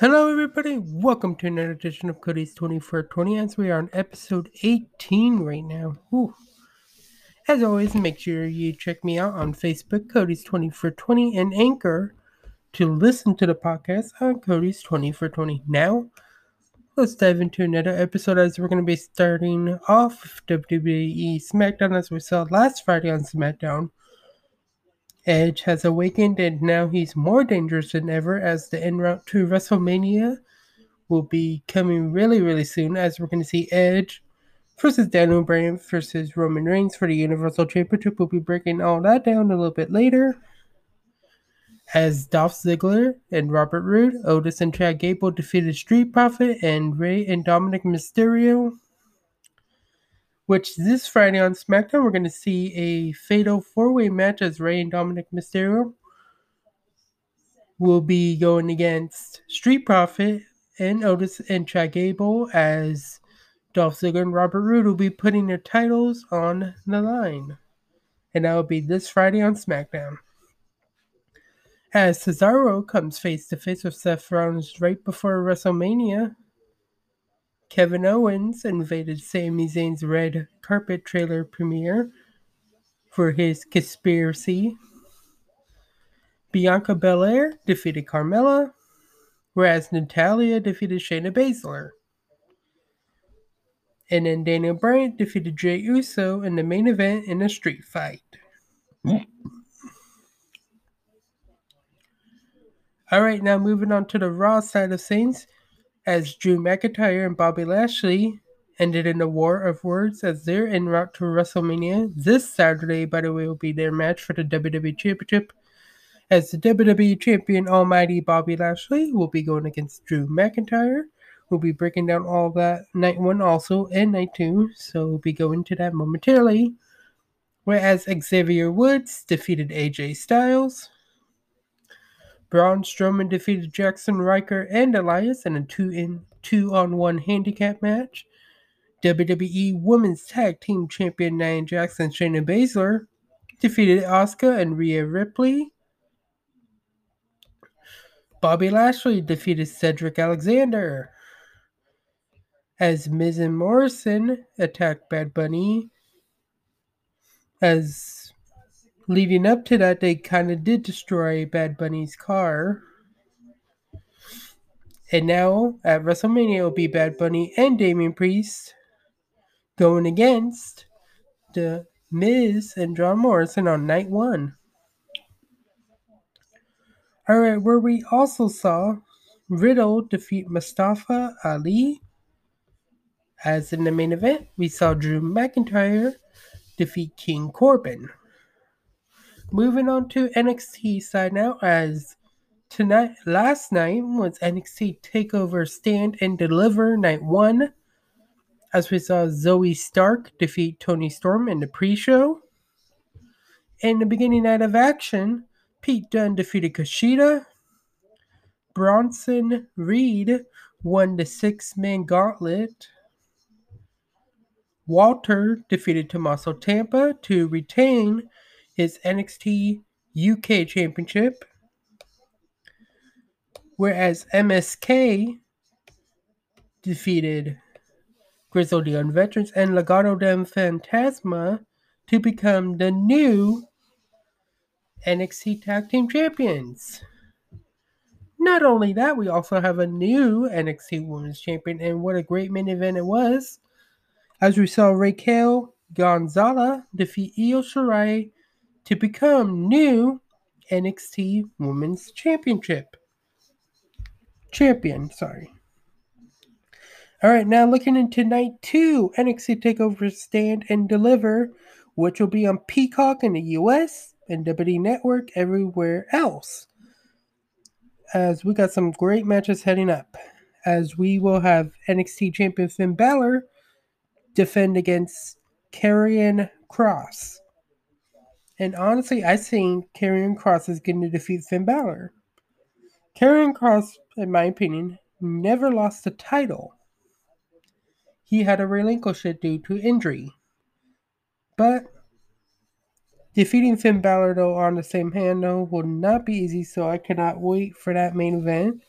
Hello, everybody. Welcome to another edition of Cody's 20 for 20 as we are on episode 18 right now. Whew. As always, make sure you check me out on Facebook, Cody's 20 for 20, and Anchor to listen to the podcast on Cody's 20 for 20. Now, let's dive into another episode as we're going to be starting off WWE SmackDown as we saw last Friday on SmackDown. Edge has awakened and now he's more dangerous than ever as the en route to WrestleMania will be coming really, really soon as we're going to see Edge versus Daniel Bryan versus Roman Reigns for the Universal Championship. We'll be breaking all that down a little bit later. As Dolph Ziggler and Robert Roode, Otis and Chad Gable defeated Street Profit and Rey and Dominic Mysterio which this Friday on SmackDown, we're going to see a fatal four way match as Rey and Dominic Mysterio will be going against Street Profit and Otis and Chad Gable as Dolph Ziggler and Robert Roode will be putting their titles on the line. And that will be this Friday on SmackDown. As Cesaro comes face to face with Seth Rollins right before WrestleMania, Kevin Owens invaded Sami Zayn's red carpet trailer premiere for his conspiracy. Bianca Belair defeated Carmella, whereas Natalya defeated Shayna Baszler. And then Daniel Bryan defeated Jey Uso in the main event in a street fight. All right, now moving on to the Raw side of things as Drew McIntyre and Bobby Lashley ended in a war of words as they're en route to WrestleMania. This Saturday, by the way, will be their match for the WWE Championship. As the WWE Champion Almighty Bobby Lashley will be going against Drew McIntyre. We'll be breaking down all that night one also and night two, so we'll be going to that momentarily. Whereas Xavier Woods defeated AJ Styles. Braun Strowman defeated Jaxson Ryker and Elias in a two in two on one handicap match. WWE Women's Tag Team Champion Nia Jackson and Shayna Baszler defeated Asuka and Rhea Ripley. Bobby Lashley defeated Cedric Alexander. As Miz and Morrison attacked Bad Bunny. As leading up to that, they kind of did destroy Bad Bunny's car. And now at WrestleMania, it'll be Bad Bunny and Damian Priest going against the Miz and John Morrison on night one. All right, where we also saw Riddle defeat Mustafa Ali. As in the main event, we saw Drew McIntyre defeat King Corbin. Moving on to NXT side now, as tonight, last night was NXT Takeover Stand and Deliver Night One, as we saw Zoey Stark defeat Toni Storm in the pre-show. In the beginning night of action, Pete Dunne defeated Kushida. Bronson Reed won the six-man gauntlet. Walter defeated Tommaso Ciampa to retain his NXT UK Championship, whereas MSK defeated Grizzled Young Veterans and Legado del Fantasma to become the new NXT Tag Team Champions. Not only that, we also have a new NXT Women's Champion, and what a great main event it was. As we saw Raquel Gonzalez defeat Io Shirai to become new NXT Women's Championship. Champion, sorry. All right, now looking into night two, NXT Takeover Stand and Deliver, which will be on Peacock in the US and WWE Network everywhere else. As we got some great matches heading up, as we will have NXT Champion Finn Balor defend against Karrion Kross. And honestly, I think Karrion Kross is going to defeat Finn Balor. Karrion Kross, in my opinion, never lost a title. He had to relinquish it due to injury. But defeating Finn Balor, though, on the same hand, though, will not be easy, so I cannot wait for that main event.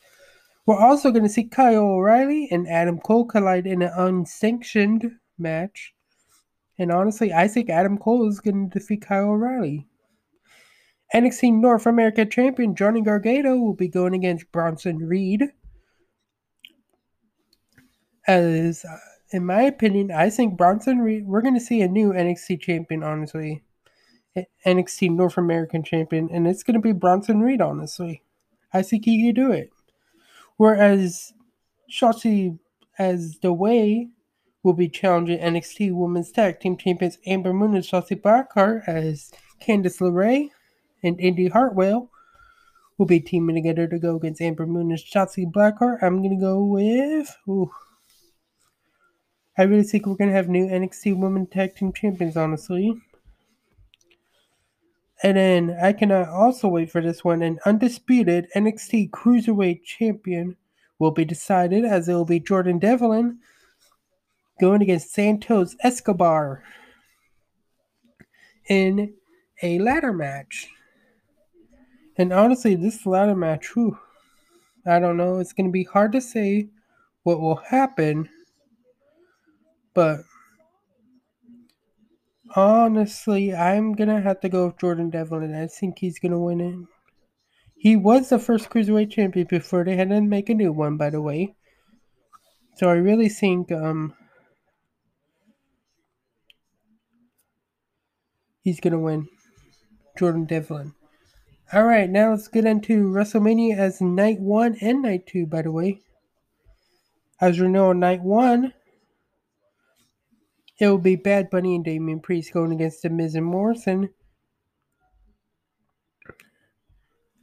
We're also going to see Kyle O'Reilly and Adam Cole collide in an unsanctioned match. And honestly, I think Adam Cole is going to defeat Kyle O'Reilly. NXT North America champion Johnny Gargano will be going against Bronson Reed. As, uh, in my opinion, I think Bronson Reed, we're going to see a new NXT champion, honestly. NXT North American champion, and it's going to be Bronson Reed, honestly. I think he can do it. Whereas Shotzi, as the way, will be challenging NXT Women's Tag Team Champions Ember Moon and Shotzi Blackheart as Candice LeRae and Indi Hartwell will be teaming together to go against Ember Moon and Shotzi Blackheart. I'm going to go with. Ooh, I really think we're going to have new NXT Women Tag Team Champions, honestly. And then I cannot also wait for this one. An undisputed NXT Cruiserweight Champion will be decided as it will be Jordan Devlin going against Santos Escobar in a ladder match. And honestly, this ladder match, whew, I don't know. It's going to be hard to say what will happen. But honestly, I'm going to have to go with Jordan Devlin. And I think he's going to win it. He was the first Cruiserweight champion before they had to make a new one, by the way. So I really think um, he's going to win. Jordan Devlin. All right, now let's get into WrestleMania as night one and night two, by the way. As you know, on night one, it will be Bad Bunny and Damian Priest going against The Miz and Morrison.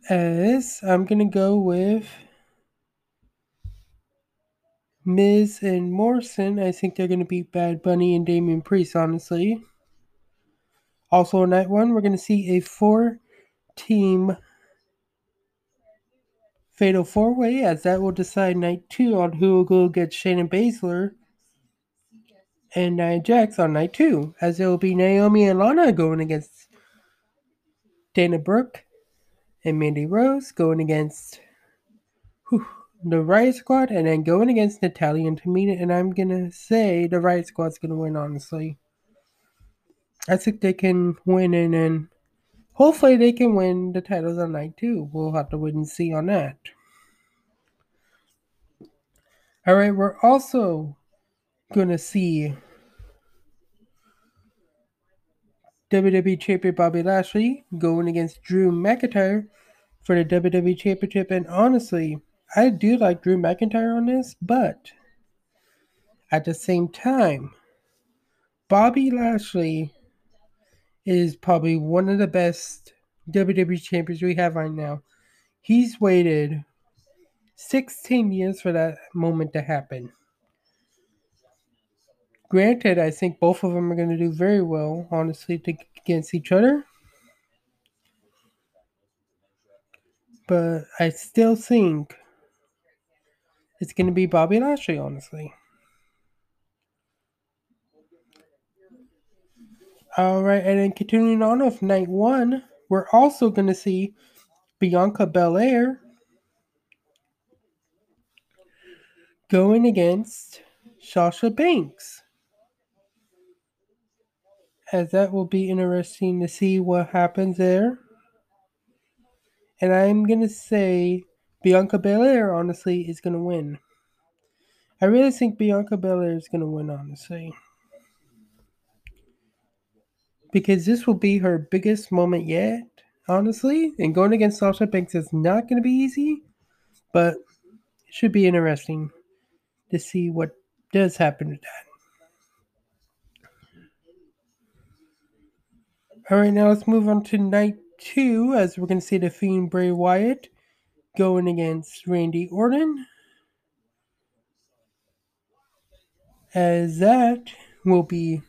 As I'm going to go with Miz and Morrison. I think they're going to beat Bad Bunny and Damian Priest, honestly. Also, on night one, we're going to see a four team fatal four way, as that will decide night two on who will go against Shayna Baszler and Nia Jax on night two, as it will be Naomi and Lana going against Dana Brooke and Mandy Rose going against whew, the Riot Squad, and then going against Natalya and Tamina. And I'm gonna say the Riot Squad's gonna win. Honestly, I think they can win, and then hopefully they can win the titles on night two. We'll have to wait and see on that. All right, we're also gonna see WWE Champion Bobby Lashley going against Drew McIntyre for the WWE Championship. And honestly, I do like Drew McIntyre on this, but at the same time, Bobby Lashley is probably one of the best WWE champions we have right now. He's waited 16 years for that moment to happen. Granted, I think both of them are going to do very well, honestly, to, against each other. But I still think it's going to be Bobby Lashley, honestly. All right, and then continuing on with night one, we're also going to see Bianca Belair going against Sasha Banks as that will be interesting to see what happens there. And I'm going to say Bianca Belair, honestly, is going to win. I really think Bianca Belair is going to win, honestly. Because this will be her biggest moment yet, honestly. And going against Sasha Banks is not going to be easy, but it should be interesting to see what does happen with that. All right, now let's move on to night two, as we're going to see the Fiend Bray Wyatt going against Randy Orton. As that will be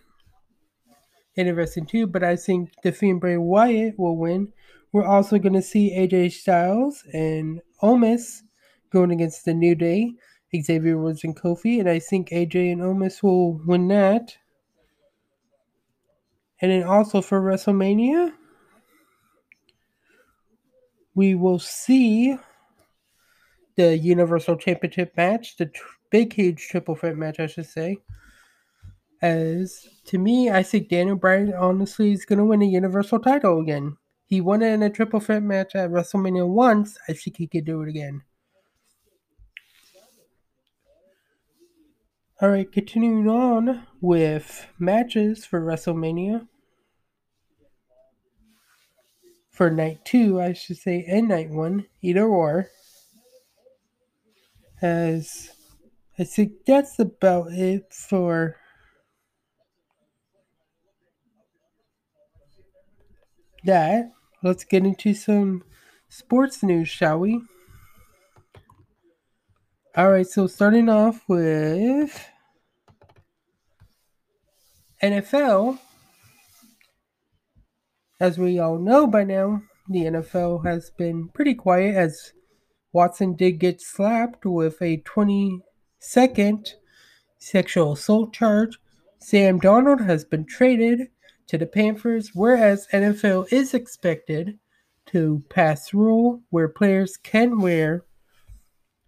interesting too, but I think the Fiend Bray Wyatt will win. We're also going to see AJ Styles and Omos going against the New Day, Xavier Woods and Kofi, and I think AJ and Omos will win that. And then also for WrestleMania, we will see the Universal Championship match, the tr- big, huge triple threat match, I should say. As to me, I think Daniel Bryan honestly is going to win a Universal title again. He won it in a triple threat match at WrestleMania once. I think he could do it again. All right, continuing on with matches for WrestleMania. For night two, I should say, and night one, either or. As I think that's about it for that. Let's get into some sports news, shall we? All right, so starting off with NFL. As we all know by now, the NFL has been pretty quiet as Watson did get slapped with a 20 second sexual assault charge. Sam Darnold has been traded to the Panthers, whereas NFL is expected to pass rule where players can wear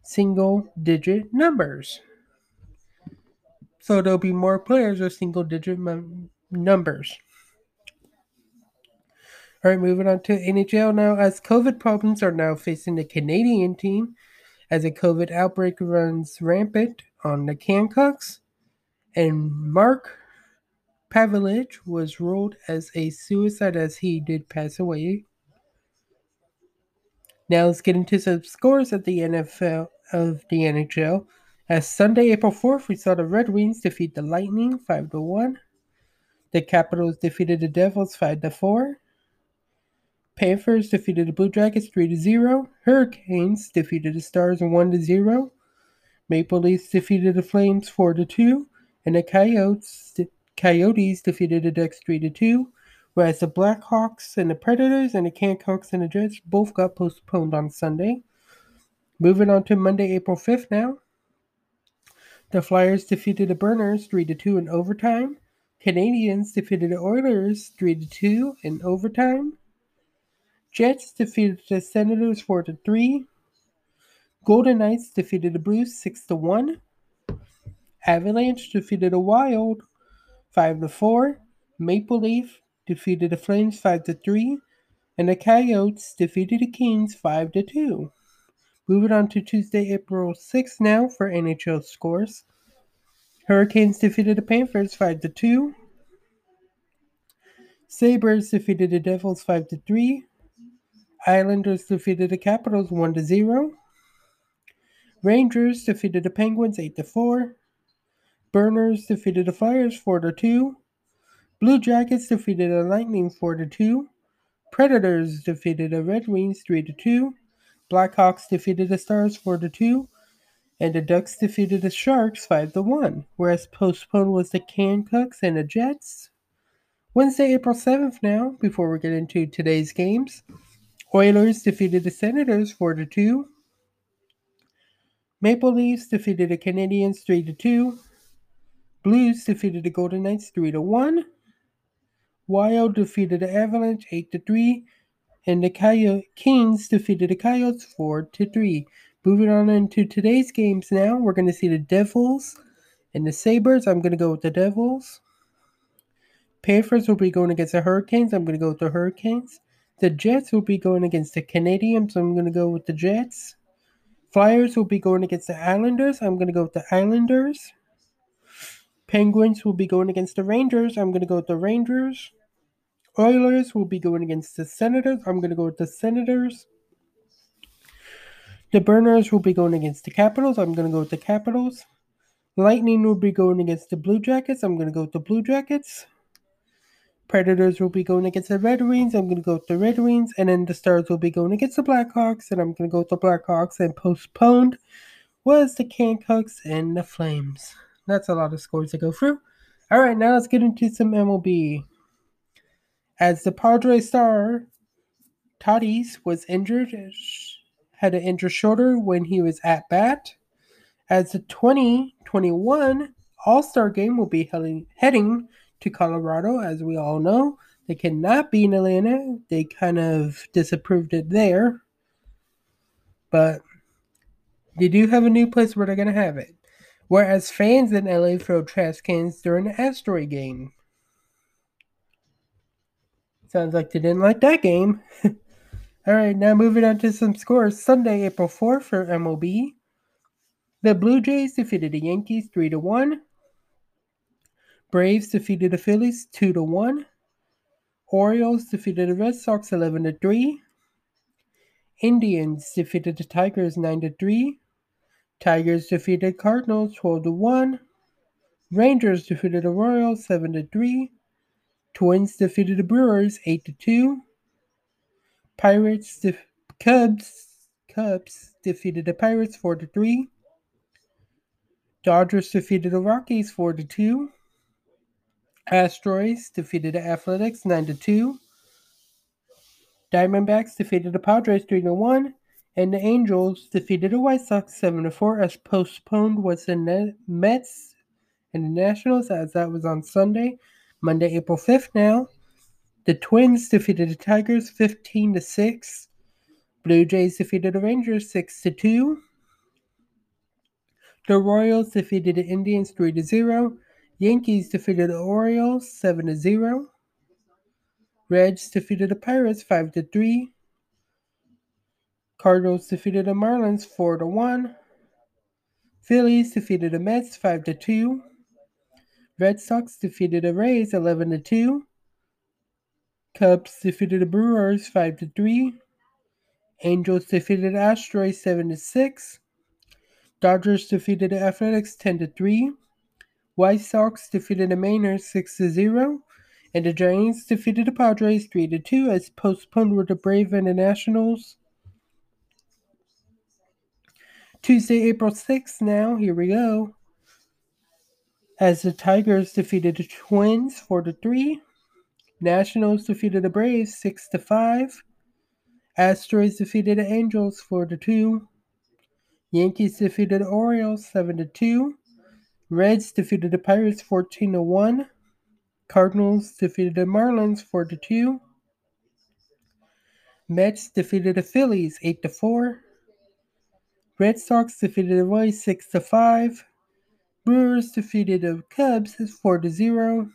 single digit numbers. So there'll be more players with single digit m- numbers. All right, moving on to NHL now. As COVID problems are now facing the Canadian team, as a COVID outbreak runs rampant on the Canucks, and Mark Pavelich was ruled as a suicide as he did pass away. Now let's get into some scores of the NFL of the NHL. As Sunday, April 4th, we saw the Red Wings defeat the Lightning 5 to 1. The Capitals defeated the Devils 5 to 4. Panthers defeated the Blue Jackets 3 to 0. Hurricanes defeated the Stars 1 to 0. Maple Leafs defeated the Flames 4 to 2. And the Coyotes Coyotes defeated the Ducks 3 to 2. Whereas the Blackhawks and the Predators and the Canucks and the Jets both got postponed on Sunday. Moving on to Monday, April 5th now. The Flyers defeated the Bruins 3 to 2 in overtime. Canadiens defeated the Oilers 3 to 2 in overtime. Jets defeated the Senators 4 to 3. Golden Knights defeated the Blues 6 to 1. Avalanche defeated the Wild 5 to 4. Maple Leaf defeated the Flames 5 to 3. And the Coyotes defeated the Kings 5 to 2. Moving on to Tuesday, April 6th now for NHL scores. Hurricanes defeated the Panthers 5 to 2. Sabres defeated the Devils 5 to 3. Islanders defeated the Capitals 1 to 0. Rangers defeated the Penguins 8 to 4. Bruins defeated the Flyers 4 to 2. Blue Jackets defeated the Lightning 4 to 2. Predators defeated the Red Wings 3 to 2. Blackhawks defeated the Stars 4 to 2. And the Ducks defeated the Sharks 5 to 1. Whereas postponed was the Canucks and the Jets. Wednesday, April 7th now, before we get into today's games. Oilers defeated the Senators 4 to 2. Maple Leafs defeated the Canadiens 3 to 2. Blues defeated the Golden Knights 3 to 1. Wild defeated the Avalanche 8 to 3. And the Coyote Kings defeated the Coyotes 4 to 3. Moving on into today's games now, we're going to see the Devils and the Sabres. I'm going to go with the Devils. Panthers will be going against the Hurricanes. I'm going to go with the Hurricanes. The Jets will be going against the Canadiens. I'm going to go with the Jets. Flyers will be going against the Islanders. I'm going to go with the Islanders. Penguins will be going against the Rangers. I'm going to go with the Rangers. Oilers will be going against the Senators. I'm going to go with the Senators. The Bruins will be going against the Capitals. I'm going to go with the Capitals. Lightning will be going against the Blue Jackets. I'm going to go with the Blue Jackets. Predators will be going against the Red Wings. I'm going to go with the Red Wings. And then the Stars will be going against the Blackhawks. And I'm going to go with the Blackhawks. And postponed was the Canucks and the Flames. That's a lot of scores to go through. All right, now let's get into some MLB. As the Padres star, Tatis was injured, had an injured shoulder when he was at bat. As the 2021 All Star game will be heading to Colorado, as we all know. They cannot be in Atlanta. They kind of disapproved it there. But They do have a new place where they're going to have it. Whereas fans in LA throw trash cans during the Astros game. Sounds like they didn't like that game. All right, now moving on to some scores. Sunday, April 4th for MLB. The Blue Jays defeated the Yankees 3 to 1. Braves defeated the Phillies 2 to 1. Orioles defeated the Red Sox 11 to 3. Indians defeated the Tigers 9 to 3. Tigers defeated Cardinals 12 to 1. Rangers defeated the Royals 7 to 3. Twins defeated the Brewers 8 to 2. Pirates def- Cubs Cubs defeated the Pirates 4 to 3. Dodgers defeated the Rockies 4 to 2. Astros defeated the Athletics 9 to 2. Diamondbacks defeated the Padres 3 to 1. And the Angels defeated the White Sox 7 to 4 as postponed was the Mets and the Nationals as that was on Sunday. Monday, April 5th now. The Twins defeated the Tigers 15 to 6. Blue Jays defeated the Rangers 6 to 2. The Royals defeated the Indians 3 to 0. Yankees defeated the Orioles 7 to 0. Reds defeated the Pirates 5 to 3. Cardinals defeated the Marlins 4 to 1. Phillies defeated the Mets 5 to 2. Red Sox defeated the Rays 11 to 2. Cubs defeated the Brewers 5 to 3. Angels defeated the Astros 7 to 6. Dodgers defeated the Athletics 10 to 3. White Sox defeated the Mariners 6 to 0. And the Giants defeated the Padres 3 to 2 as postponed were the Brave and the Nationals. Tuesday, April 6th now, here we go as the Tigers defeated the Twins 4 to 3. Nationals defeated the Braves 6 to 5. Astros defeated the Angels 4 to 2. Yankees defeated the Orioles 7 to 2. Reds defeated the Pirates 14 to 1. Cardinals defeated the Marlins 4 to 2. Mets defeated the Phillies 8 to 4. Red Sox defeated the Royals 6 to 5. Brewers defeated the Cubs 4 to 0.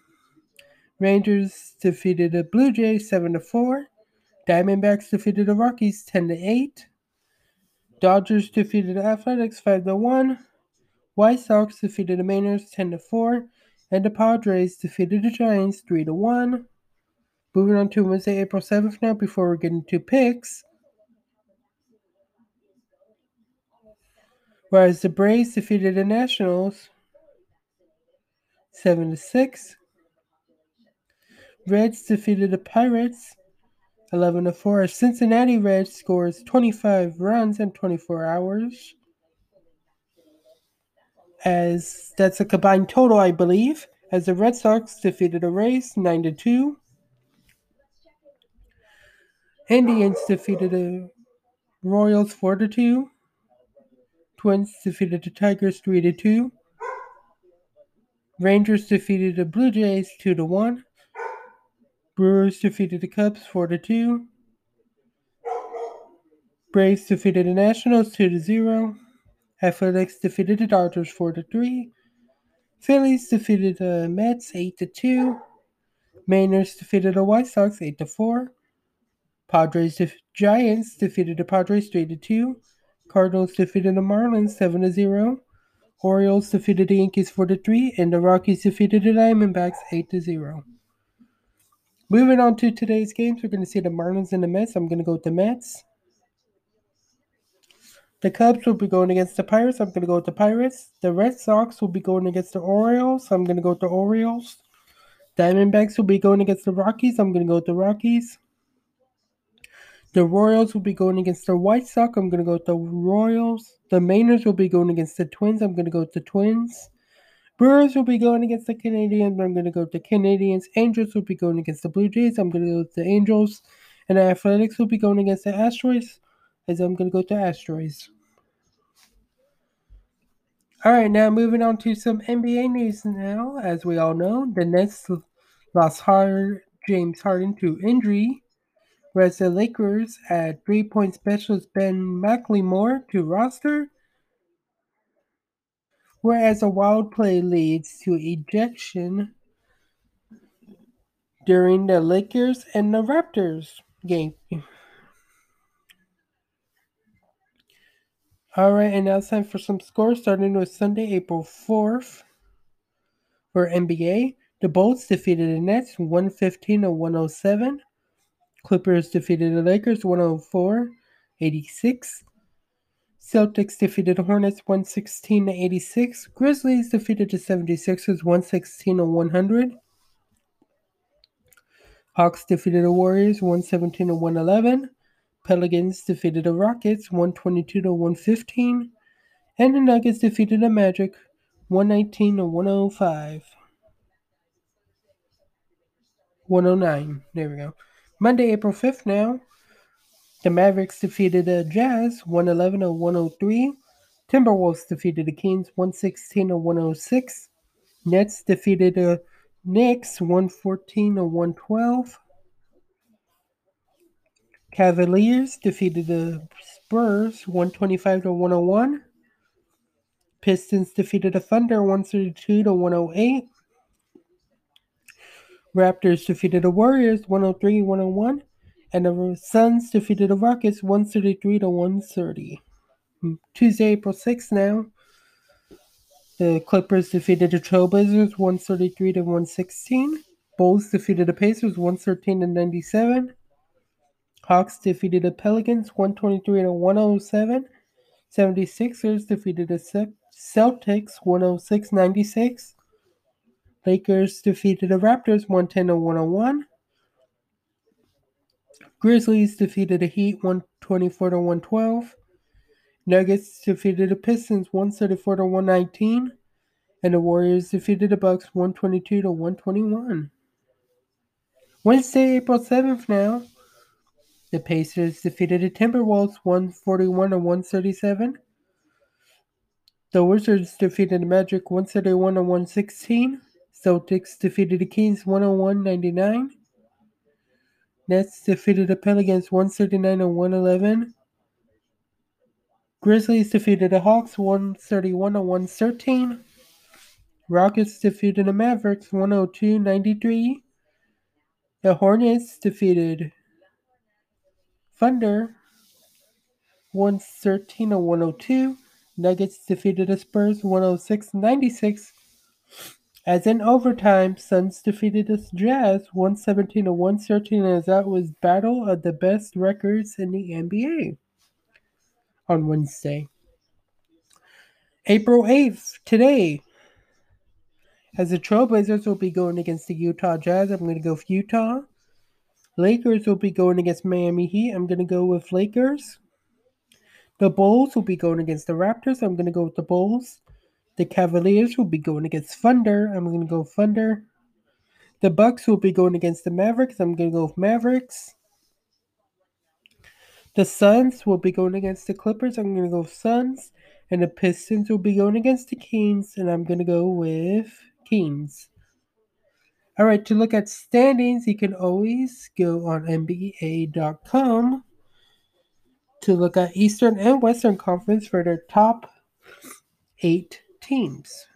Rangers defeated the Blue Jays 7 to 4. Diamondbacks defeated the Rockies 10 to 8. Dodgers defeated the Athletics 5 to 1. White Sox defeated the Mariners 10 to 4. And the Padres defeated the Giants 3 to 1. Moving on to Wednesday, April 7th now before we get into picks. Whereas the Braves defeated the Nationals 7 to 6. Reds defeated the Pirates 11 to 4. Cincinnati Reds scores 25 runs in 24 hours. As that's a combined total, I believe. As the Red Sox defeated the Rays 9 to 2. Indians defeated the Royals 4 to 2. Twins defeated the Tigers 3 to 2. Rangers defeated the Blue Jays 2 to 1. Brewers defeated the Cubs 4 to 2. Braves defeated the Nationals 2 to 0. Athletics defeated the Dodgers 4 to 3. Phillies defeated the Mets 8 to 2. Mariners defeated the White Sox 8 to 4. Padres Giants defeated the Padres 3 to 2. Cardinals defeated the Marlins 7 to 0. Orioles defeated the Yankees 4 3, and the Rockies defeated the Diamondbacks 8 to 0. Moving on to today's games, we're going to see the Marlins and the Mets. I'm going to go with the Mets. The Cubs will be going against the Pirates. I'm going to go with the Pirates. The Red Sox will be going against the Orioles. I'm going to go with the Orioles. Diamondbacks will be going against the Rockies. I'm going to go with the Rockies. The Royals will be going against the White Sox. I'm going to go with the Royals. The Mariners will be going against the Twins. I'm going to go with the Twins. Brewers will be going against the Canadians. I'm going to go with the Canadians. Angels will be going against the Blue Jays. I'm going to go with the Angels. And the Athletics will be going against the Astros. As I'm going to go the Astros. All right, now moving on to some NBA news now. As we all know, the Nets lost Hard, James Harden to injury whereas the Lakers add three point specialist Ben McLemore to roster. whereas a wild play leads to ejection during the Lakers and the Raptors game. All right, and now it's time for some scores starting with Sunday, April 4th. For NBA, the Bulls defeated the Nets 115 to 107. Clippers defeated the Lakers 104 86. Celtics defeated Hornets 116 to 86. Grizzlies defeated the 76ers 116 to 100. Hawks defeated the Warriors 117 to 111. Pelicans defeated the Rockets 122 to 115. And the Nuggets defeated the Magic 119 to 105. 109. There we go. Monday, April 5th now. The Mavericks defeated the Jazz 111 to 103. Timberwolves defeated the Kings 116 to 106. Nets defeated the Knicks 114 to 112. Cavaliers defeated the Spurs 125 to 101. Pistons defeated the Thunder 132 to 108. Raptors defeated the Warriors 103 101. And the Suns defeated the Rockets 133 to 130. Hmm, Tuesday, April 6th now. The Clippers defeated the Trailblazers 133 to 116. Bulls defeated the Pacers 113 to 97. Hawks defeated the Pelicans 123 to 107. 76ers defeated the Celtics 106 96. Lakers defeated the Raptors 110 to 101. Grizzlies defeated the Heat 124 to 112. Nuggets defeated the Pistons 134 to 119. And the Warriors defeated the Bucks 122 to 121. Wednesday, April 7th now. The Pacers defeated the Timberwolves 141 to 137. The Wizards defeated the Magic 131 to 116. Celtics defeated the Kings 101 99. Nets defeated the Pelicans 139 to 111. Grizzlies defeated the Hawks 131 to 113. Rockets defeated the Mavericks 102 93. The Hornets defeated Thunder 113 to 102. Nuggets defeated the Spurs 106 96. As in overtime, Suns defeated the Jazz 117 to 113 as that was battle of the best records in the NBA on Wednesday. April 8th, today, as the Trailblazers will be going against the Utah Jazz, I'm going to go for Utah. Lakers will be going against Miami Heat. I'm going to go with Lakers. The Bulls will be going against the Raptors. I'm going to go with the Bulls. The Cavaliers will be going against Thunder. I'm going to go Thunder. The Bucks will be going against the Mavericks. I'm going to go Mavericks. The Suns will be going against the Clippers. I'm going to go Suns. And the Pistons will be going against the Kings. And I'm going to go with Kings. All right, to look at standings, you can always go on NBA.com to look at Eastern and Western Conference for their top eight teams.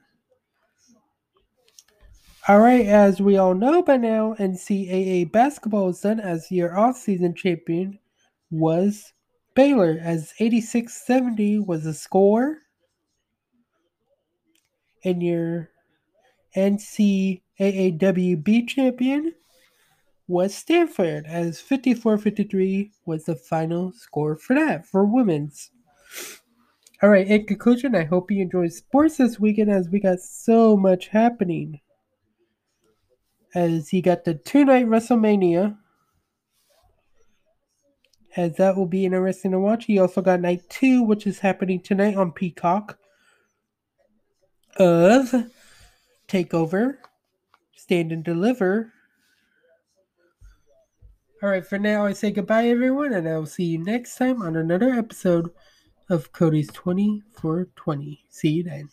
All right, as we all know by now, NCAA basketball is done as your off-season champion was Baylor, as 86-70 was the score. And your NCAA champion was Stanford, as 54-53 was the final score for that, for women's. All right, in conclusion, I hope you enjoyed sports this weekend as we got so much happening. As you got the two night WrestleMania, as that will be interesting to watch. You also got night two, which is happening tonight on Peacock, of Takeover, Stand and Deliver. All right, for now, I say goodbye, everyone, and I'll see you next time on another episode of Cody's 20 for 20. See you then.